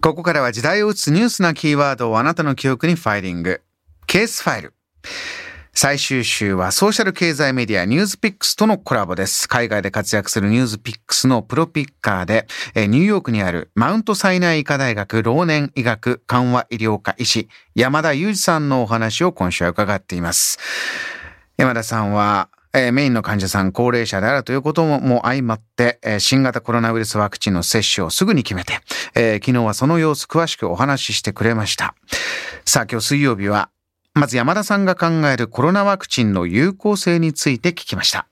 ここからは時代を映すニュースなキーワードをあなたの記憶にファイリング。ケースファイル。最終週はソーシャル経済メディアニュースピックスとのコラボです。海外で活躍するニュースピックスのプロピッカーで、ニューヨークにあるマウントサイナイ医科大学老年医学緩和医療科医師山田裕二さんのお話を今週は伺っています。山田さんは、えーメインの患者さん、高齢者であるということもも相まって、えー新型コロナウイルスワクチンの接種をすぐに決めて、えー昨日はその様子詳しくお話ししてくれました。さあ今日水曜日は、まず山田さんが考えるコロナワクチンの有効性について聞きました。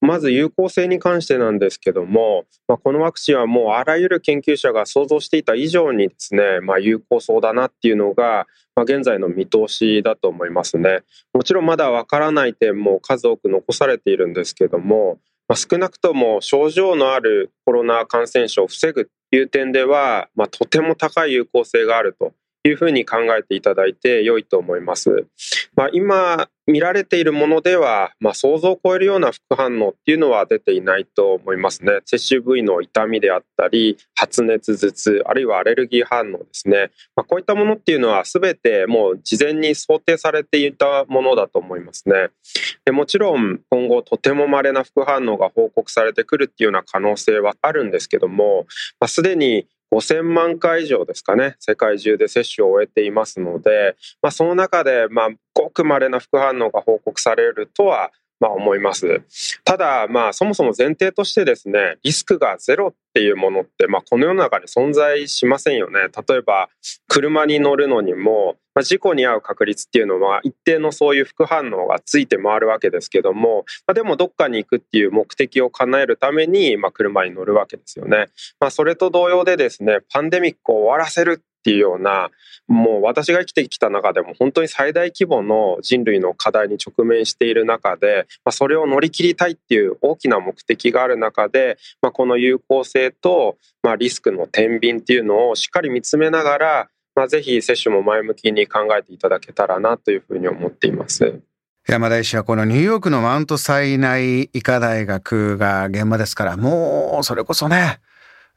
まず有効性に関してなんですけども、まあ、このワクチンはもうあらゆる研究者が想像していた以上にですね、まあ、有効そうだなっていうのが、まあ、現在の見通しだと思いますね。もちろんまだわからない点も数多く残されているんですけども、まあ、少なくとも症状のあるコロナ感染症を防ぐという点では、まあ、とても高い有効性があるというふうに考えていただいて良いと思います。まあ、今見られているものでは、まあ、想像を超えるような副反応っていうのは出ていないと思いますね。接種部位の痛みであったり、発熱、頭痛、あるいはアレルギー反応ですね。まあ、こういったものっていうのは全てもう事前に想定されていたものだと思いますね。でもちろん今後とても稀な副反応が報告されてくるっていうような可能性はあるんですけども、まあ、すでに5000万回以上ですかね、世界中で接種を終えていますので、まあ、その中で、まあ、ごく稀な副反応が報告されるとは、まあ、思います。ただ、まあ、そもそも前提としてですね、リスクがゼロっていうものって、まあ、この世の中に存在しませんよね。例えば、車に乗るのにも、まあ、事故に遭う確率っていうのは一定のそういう副反応がついて回るわけですけども、まあ、でもどっかに行くっていう目的を叶えるために、まあ、車に乗るわけですよね。まあ、それと同様でですね、パンデミックを終わらせるっていうような、もう私が生きてきた中でも本当に最大規模の人類の課題に直面している中で、まあ、それを乗り切りたいっていう大きな目的がある中で、まあ、この有効性と、まあ、リスクの天秤っていうのをしっかり見つめながら、まあ、ぜひ接種も前向きに考えていただけたらなというふうに思っています。山田医師はこのニューヨークのマウントサイナイ医科大学が現場ですから、もうそれこそね、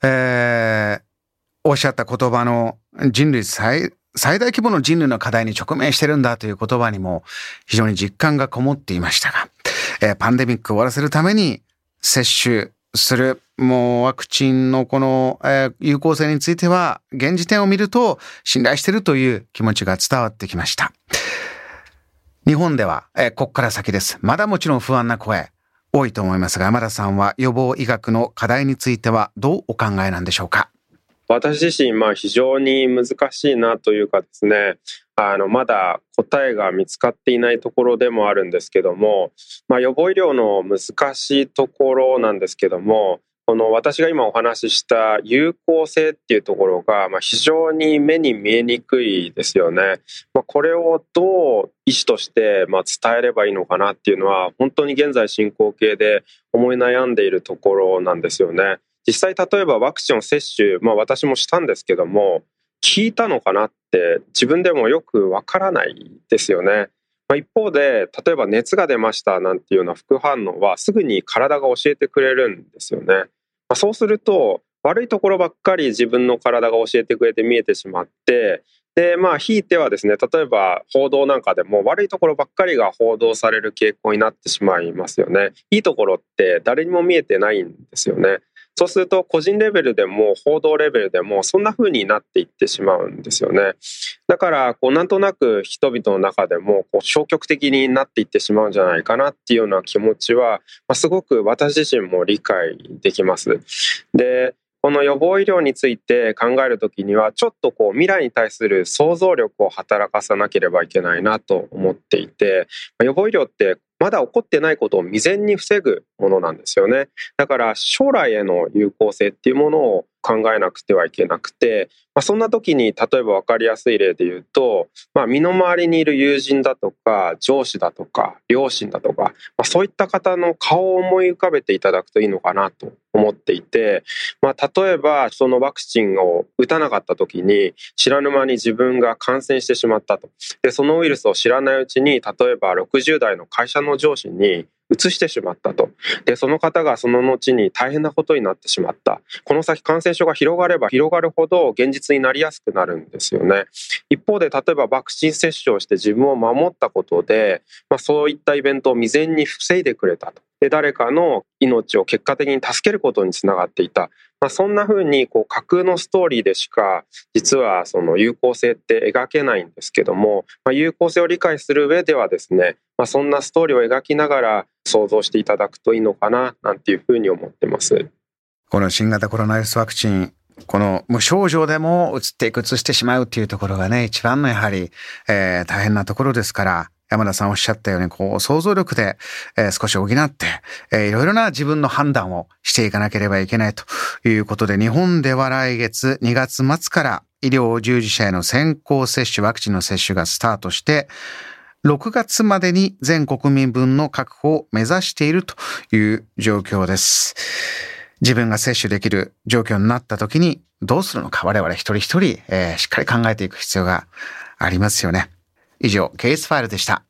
えー、おっしゃった言葉の人類最最大規模の人類の課題に直面してるんだという言葉にも非常に実感がこもっていましたが、えーパンデミックを終わらせるために接種する、もうワクチンのこの、えー有効性については、現時点を見ると信頼してるという気持ちが伝わってきました。日本では、えーここから先です。まだもちろん不安な声、多いと思いますが、山田さんは予防医学の課題についてはどうお考えなんでしょうか？私自身、まあ、非常に難しいなというかですね、あの、まだ答えが見つかっていないところでもあるんですけども、まあ、予防医療の難しいところなんですけども、この私が今お話しした有効性っていうところが、まあ、非常に目に見えにくいですよね。まあ、これをどう医師としてま伝えればいいのかなっていうのは、本当に現在進行形で思い悩んでいるところなんですよね。実際例えばワクチンを接種、まあ、私もしたんですけども効いたのかなって自分でもよくわからないですよね。まあ、一方で例えば熱が出ましたなんていうような副反応はすぐに体が教えてくれるんですよね。まあ、そうすると悪いところばっかり自分の体が教えてくれて見えてしまってでまあひいてはですね例えば報道なんかでも悪いところばっかりが報道される傾向になってしまいますよね。いいところって誰にも見えてないんですよね。そうすると個人レベルでも報道レベルでもそんな風になっていってしまうんですよね。だからこうなんとなく人々の中でもこう消極的になっていってしまうんじゃないかなっていうような気持ちは、ま、すごく私自身も理解できます。でこの予防医療について考えるときにはちょっとこう未来に対する想像力を働かさなければいけないなと思っていて予防医療ってまだ起こってないことを未然に防ぐものなんですよね。だから将来への有効性っていうものを考えなくてはいけなくて、まあ、そんな時に例えば分かりやすい例で言うと、まあ、身の回りにいる友人だとか上司だとか両親だとか、まあ、そういった方の顔を思い浮かべていただくといいのかなと思っていて、まあ、例えばそのワクチンを打たなかった時に知らぬ間に自分が感染してしまったとでそのウイルスを知らないうちに例えば60代の会社のの上司に移してしまったと。で、その方がその後に大変なことになってしまった。この先感染症が広がれば広がるほど現実になりやすくなるんですよね。一方で、例えばワクチン接種をして自分を守ったことで、まあ、そういったイベントを未然に防いでくれたと。で、誰かの命を結果的に助けることにつながっていた。まあ、そんな風にこう架空のストーリーでしか実はその有効性って描けないんですけども、まあ、有効性を理解する上ではですね、まあ、そんなストーリーを描きながら想像していただくといいのかななんていうふうに思ってます。この新型コロナウイルスワクチンこの無症状でも移っていく、移してしまうっていうところがね、一番のやはり、えー、大変なところですから、山田さんおっしゃったように、こう、想像力で、え、少し補って、え、いろいろな自分の判断をしていかなければいけないということで、日本では来月2月末から医療従事者への先行接種、ワクチンの接種がスタートして、6月までに全国民分の確保を目指しているという状況です。自分が接種できる状況になった時にどうするのか我々一人一人、えー、しっかり考えていく必要がありますよね。以上、ケースファイルでした。